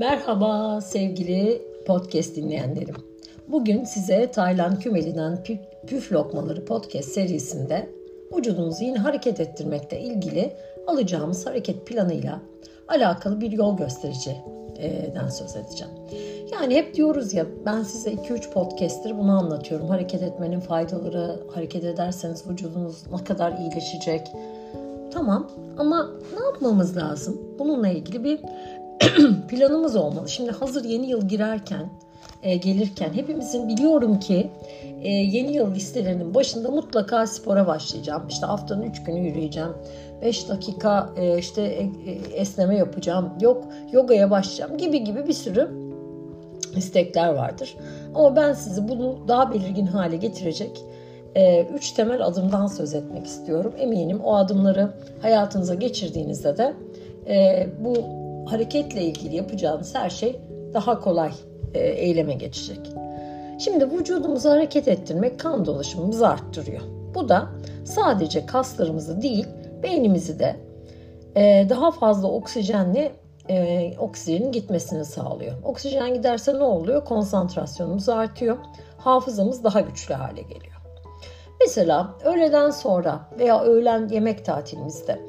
Merhaba sevgili podcast dinleyenlerim. Bugün size Taylan Kümeli'den Püf Lokmaları podcast serisinde vücudumuzu yine hareket ettirmekle ilgili alacağımız hareket planıyla alakalı bir yol göstericiden söz edeceğim. Yani hep diyoruz ya ben size 2-3 podcast'tir bunu anlatıyorum. Hareket etmenin faydaları, hareket ederseniz vücudunuz ne kadar iyileşecek. Tamam ama ne yapmamız lazım? Bununla ilgili bir planımız olmalı. Şimdi hazır yeni yıl girerken, e, gelirken hepimizin biliyorum ki e, yeni yıl listelerinin başında mutlaka spora başlayacağım. İşte haftanın 3 günü yürüyeceğim. 5 dakika e, işte e, e, esneme yapacağım. Yok yogaya başlayacağım gibi gibi bir sürü istekler vardır. Ama ben sizi bunu daha belirgin hale getirecek e, üç temel adımdan söz etmek istiyorum. Eminim o adımları hayatınıza geçirdiğinizde de e, bu hareketle ilgili yapacağınız her şey daha kolay e, eyleme geçecek. Şimdi vücudumuzu hareket ettirmek kan dolaşımımızı arttırıyor. Bu da sadece kaslarımızı değil beynimizi de e, daha fazla oksijenle e, oksijenin gitmesini sağlıyor. Oksijen giderse ne oluyor? Konsantrasyonumuz artıyor. Hafızamız daha güçlü hale geliyor. Mesela öğleden sonra veya öğlen yemek tatilimizde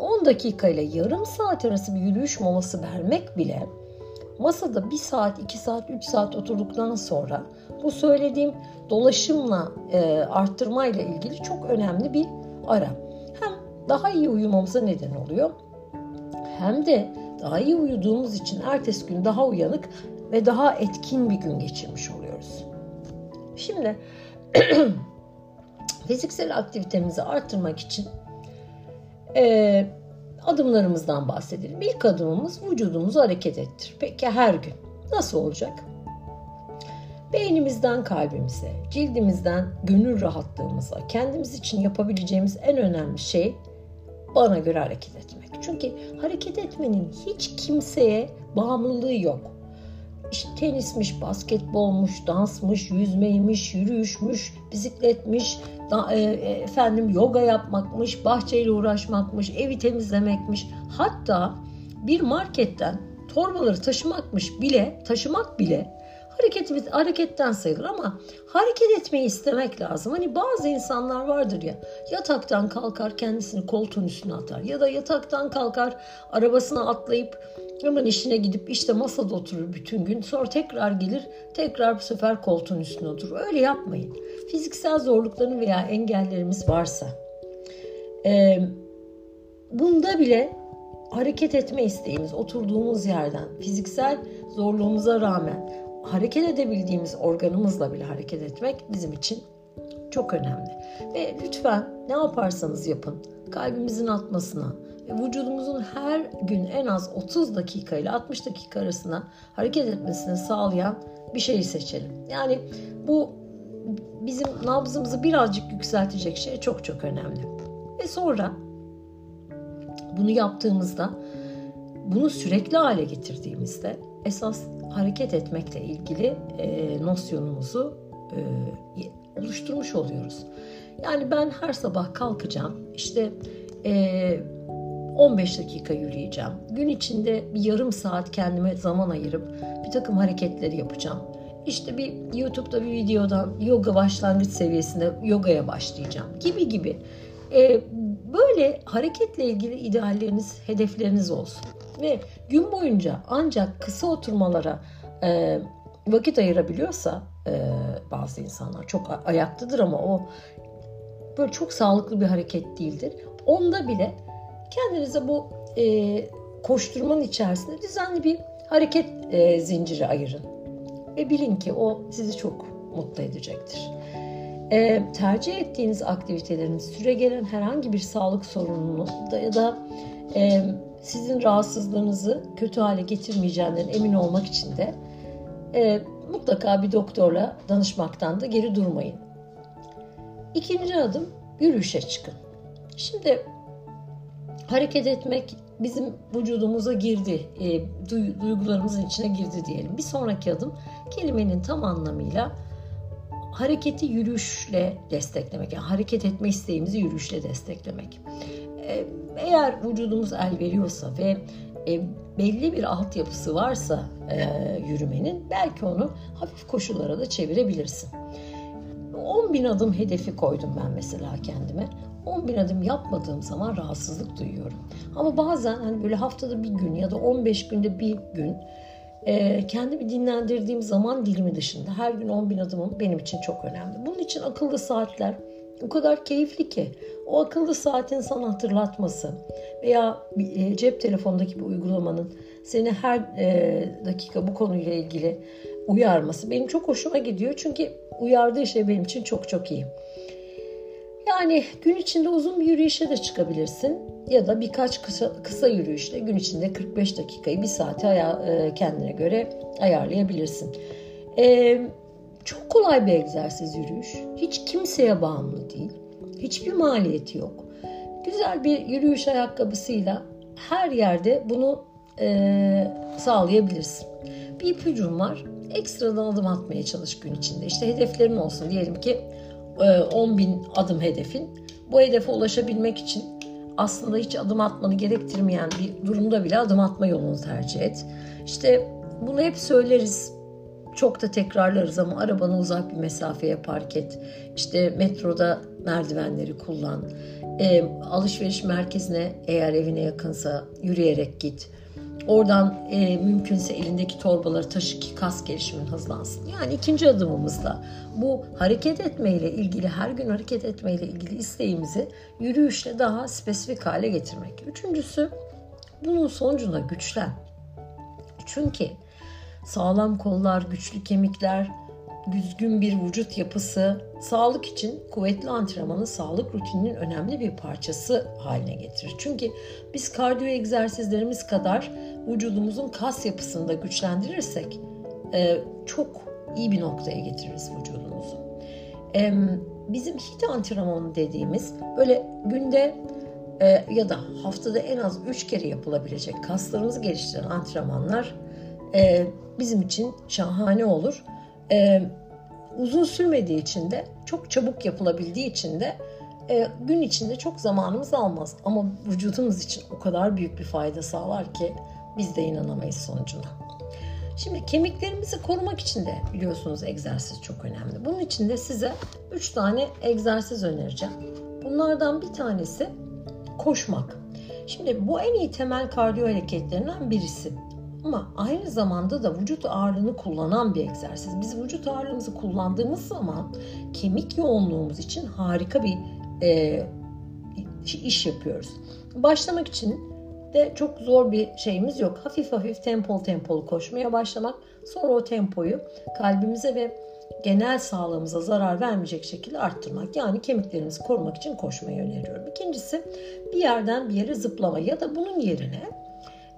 10 dakika ile yarım saat arası bir yürüyüş molası vermek bile masada 1 saat, 2 saat, 3 saat oturduktan sonra bu söylediğim dolaşımla e, arttırmayla ilgili çok önemli bir ara. Hem daha iyi uyumamıza neden oluyor hem de daha iyi uyuduğumuz için ertesi gün daha uyanık ve daha etkin bir gün geçirmiş oluyoruz. Şimdi fiziksel aktivitemizi arttırmak için e, adımlarımızdan bahsedelim. İlk adımımız vücudumuzu hareket ettir. Peki her gün nasıl olacak? Beynimizden kalbimize, cildimizden gönül rahatlığımıza, kendimiz için yapabileceğimiz en önemli şey bana göre hareket etmek. Çünkü hareket etmenin hiç kimseye bağımlılığı yok. İşte tenismiş, basketbolmuş, dansmış, yüzmeymiş, yürüyüşmüş, bisikletmiş, da, e, e, efendim yoga yapmakmış, bahçeyle uğraşmakmış, evi temizlemekmiş. Hatta bir marketten torbaları taşımakmış bile, taşımak bile hareketimiz hareketten sayılır ama hareket etmeyi istemek lazım. Hani bazı insanlar vardır ya yataktan kalkar kendisini koltuğun üstüne atar ya da yataktan kalkar arabasına atlayıp hemen işine gidip işte masada oturur bütün gün sonra tekrar gelir tekrar bu sefer koltuğun üstüne oturur. Öyle yapmayın. Fiziksel zorlukların veya engellerimiz varsa e, bunda bile hareket etme isteğimiz oturduğumuz yerden fiziksel zorluğumuza rağmen hareket edebildiğimiz organımızla bile hareket etmek bizim için çok önemli. Ve lütfen ne yaparsanız yapın kalbimizin atmasına ve vücudumuzun her gün en az 30 dakika ile 60 dakika arasında hareket etmesini sağlayan bir şeyi seçelim. Yani bu bizim nabzımızı birazcık yükseltecek şey çok çok önemli. Ve sonra bunu yaptığımızda bunu sürekli hale getirdiğimizde esas hareket etmekle ilgili e, nosyonumuzu e, oluşturmuş oluyoruz. Yani ben her sabah kalkacağım işte e, 15 dakika yürüyeceğim. Gün içinde bir yarım saat kendime zaman ayırıp bir takım hareketleri yapacağım. İşte bir YouTube'da bir videodan yoga başlangıç seviyesinde yogaya başlayacağım gibi gibi. E, böyle hareketle ilgili idealleriniz, hedefleriniz olsun ve gün boyunca ancak kısa oturmalara e, vakit ayırabiliyorsa e, bazı insanlar çok ayaktadır ama o böyle çok sağlıklı bir hareket değildir. Onda bile kendinize bu e, koşturmanın içerisinde düzenli bir hareket e, zinciri ayırın. Ve bilin ki o sizi çok mutlu edecektir. E, tercih ettiğiniz aktivitelerin süre gelen herhangi bir sağlık sorununu da ya da e, sizin rahatsızlığınızı kötü hale getirmeyeceğinden emin olmak için de e, mutlaka bir doktorla danışmaktan da geri durmayın. İkinci adım yürüyüşe çıkın. Şimdi hareket etmek bizim vücudumuza girdi, e, duygularımızın içine girdi diyelim. Bir sonraki adım kelimenin tam anlamıyla hareketi yürüyüşle desteklemek. Yani hareket etme isteğimizi yürüyüşle desteklemek. E, eğer vücudumuz el veriyorsa ve e, belli bir altyapısı varsa e, yürümenin belki onu hafif koşullara da çevirebilirsin. 10 bin adım hedefi koydum ben mesela kendime. 10 bin adım yapmadığım zaman rahatsızlık duyuyorum. Ama bazen hani böyle haftada bir gün ya da 15 günde bir gün e, kendimi dinlendirdiğim zaman dilimi dışında her gün 10 bin adımım benim için çok önemli. Bunun için akıllı saatler o kadar keyifli ki o akıllı saatin sana hatırlatması veya e, cep telefondaki bir uygulamanın seni her e, dakika bu konuyla ilgili uyarması benim çok hoşuma gidiyor. Çünkü uyardığı şey benim için çok çok iyi. Yani gün içinde uzun bir yürüyüşe de çıkabilirsin ya da birkaç kısa, kısa yürüyüşle gün içinde 45 dakikayı bir saate aya, e, kendine göre ayarlayabilirsin. E, çok kolay bir egzersiz yürüyüş. Hiç kimseye bağımlı değil. Hiçbir maliyeti yok. Güzel bir yürüyüş ayakkabısıyla her yerde bunu e, sağlayabilirsin. Bir ipucum var. Ekstradan adım atmaya çalış gün içinde. İşte hedeflerin olsun. Diyelim ki 10 e, bin adım hedefin. Bu hedefe ulaşabilmek için aslında hiç adım atmanı gerektirmeyen bir durumda bile adım atma yolunu tercih et. İşte bunu hep söyleriz. Çok da tekrarlarız ama arabanı uzak bir mesafeye park et. İşte metroda merdivenleri kullan. E, alışveriş merkezine eğer evine yakınsa yürüyerek git. Oradan e, mümkünse elindeki torbaları taşı ki kas gelişimin hızlansın. Yani ikinci adımımızda bu hareket etmeyle ilgili, her gün hareket etmeyle ilgili isteğimizi yürüyüşle daha spesifik hale getirmek. Üçüncüsü bunun sonucunda güçlen. Çünkü sağlam kollar, güçlü kemikler, düzgün bir vücut yapısı sağlık için kuvvetli antrenmanın sağlık rutininin önemli bir parçası haline getirir. Çünkü biz kardiyo egzersizlerimiz kadar vücudumuzun kas yapısını da güçlendirirsek e, çok iyi bir noktaya getiririz vücudumuzu. E, bizim hit antrenmanı dediğimiz böyle günde e, ya da haftada en az 3 kere yapılabilecek kaslarımızı geliştiren antrenmanlar bizim için şahane olur e, uzun sürmediği için de çok çabuk yapılabildiği için de e, gün içinde çok zamanımız almaz. Ama vücudumuz için o kadar büyük bir fayda sağlar ki biz de inanamayız sonucuna. Şimdi kemiklerimizi korumak için de biliyorsunuz egzersiz çok önemli. Bunun için de size 3 tane egzersiz önereceğim. Bunlardan bir tanesi koşmak. Şimdi bu en iyi temel kardiyo hareketlerinden birisi. Ama aynı zamanda da vücut ağırlığını kullanan bir egzersiz. Biz vücut ağırlığımızı kullandığımız zaman kemik yoğunluğumuz için harika bir e, iş yapıyoruz. Başlamak için de çok zor bir şeyimiz yok. Hafif hafif tempolu tempolu koşmaya başlamak. Sonra o tempoyu kalbimize ve genel sağlığımıza zarar vermeyecek şekilde arttırmak. Yani kemiklerimizi korumak için koşmayı öneriyorum. İkincisi bir yerden bir yere zıplama ya da bunun yerine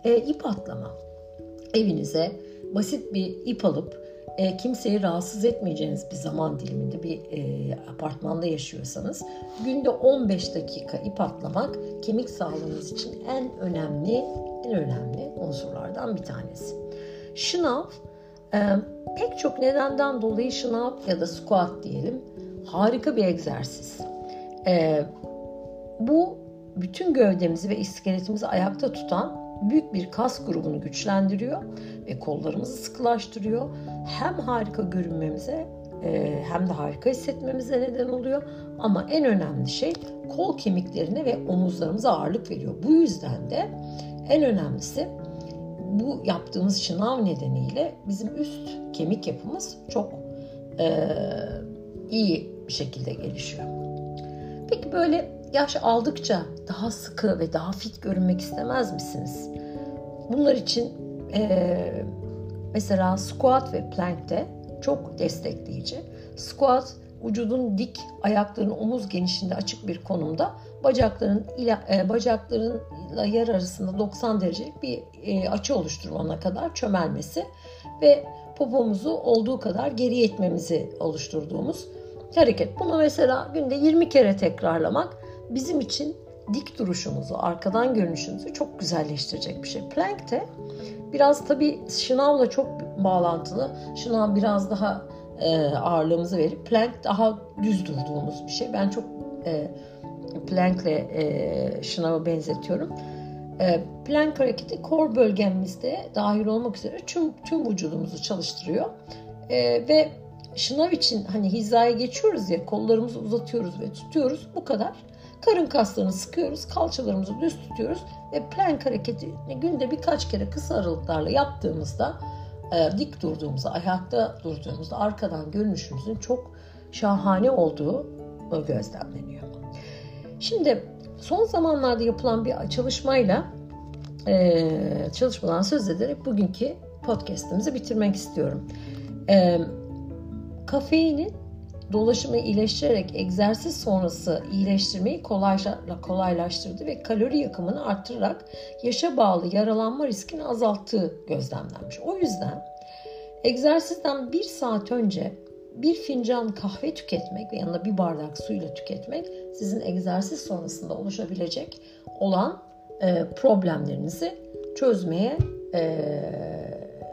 e, ip atlama evinize basit bir ip alıp e, kimseyi rahatsız etmeyeceğiniz bir zaman diliminde bir e, apartmanda yaşıyorsanız günde 15 dakika ip atlamak kemik sağlığınız için en önemli en önemli unsurlardan bir tanesi. Şınav e, pek çok nedenden dolayı şınav ya da squat diyelim harika bir egzersiz. E, bu bütün gövdemizi ve iskeletimizi ayakta tutan büyük bir kas grubunu güçlendiriyor ve kollarımızı sıkılaştırıyor. Hem harika görünmemize e, hem de harika hissetmemize neden oluyor. Ama en önemli şey kol kemiklerine ve omuzlarımıza ağırlık veriyor. Bu yüzden de en önemlisi bu yaptığımız şınav nedeniyle bizim üst kemik yapımız çok e, iyi bir şekilde gelişiyor. Peki böyle yaş aldıkça daha sıkı ve daha fit görünmek istemez misiniz? Bunlar için e, mesela squat ve plank'te çok destekleyici. Squat vücudun dik, ayakların omuz genişliğinde açık bir konumda bacakların ile e, bacaklarınla yer arasında 90 derecelik bir e, açı oluşturmana kadar çömelmesi ve popomuzu olduğu kadar geri itmemizi oluşturduğumuz hareket. Bunu mesela günde 20 kere tekrarlamak bizim için dik duruşumuzu, arkadan görünüşümüzü çok güzelleştirecek bir şey. Plank de biraz tabii şınavla çok bağlantılı. Şınav biraz daha e, ağırlığımızı verip plank daha düz durduğumuz bir şey. Ben çok e, plankle e, şınavı benzetiyorum. E, plank hareketi kor bölgemizde dahil olmak üzere tüm, tüm vücudumuzu çalıştırıyor. E, ve şınav için hani hizaya geçiyoruz ya kollarımızı uzatıyoruz ve tutuyoruz bu kadar. Karın kaslarını sıkıyoruz, kalçalarımızı düz tutuyoruz ve plank hareketini günde birkaç kere kısa aralıklarla yaptığımızda e, dik durduğumuzda, ayakta durduğumuzda arkadan görünüşümüzün çok şahane olduğu gözlemleniyor. Şimdi son zamanlarda yapılan bir çalışmayla e, çalışmadan söz ederek bugünkü podcast'imizi bitirmek istiyorum. E, kafeinin dolaşımı iyileştirerek egzersiz sonrası iyileştirmeyi kolaylaştırdı ve kalori yakımını arttırarak yaşa bağlı yaralanma riskini azalttığı gözlemlenmiş. O yüzden egzersizden bir saat önce bir fincan kahve tüketmek ve yanında bir bardak suyla tüketmek sizin egzersiz sonrasında oluşabilecek olan e, problemlerinizi çözmeye e,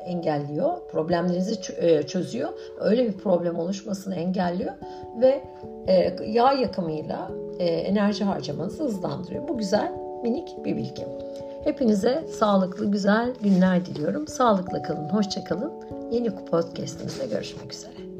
engelliyor. Problemlerinizi e, çözüyor. Öyle bir problem oluşmasını engelliyor ve e, yağ yakımıyla e, enerji harcamanızı hızlandırıyor. Bu güzel minik bir bilgi. Hepinize sağlıklı güzel günler diliyorum. Sağlıkla kalın, hoşça kalın. Yeni podcastimizde görüşmek üzere.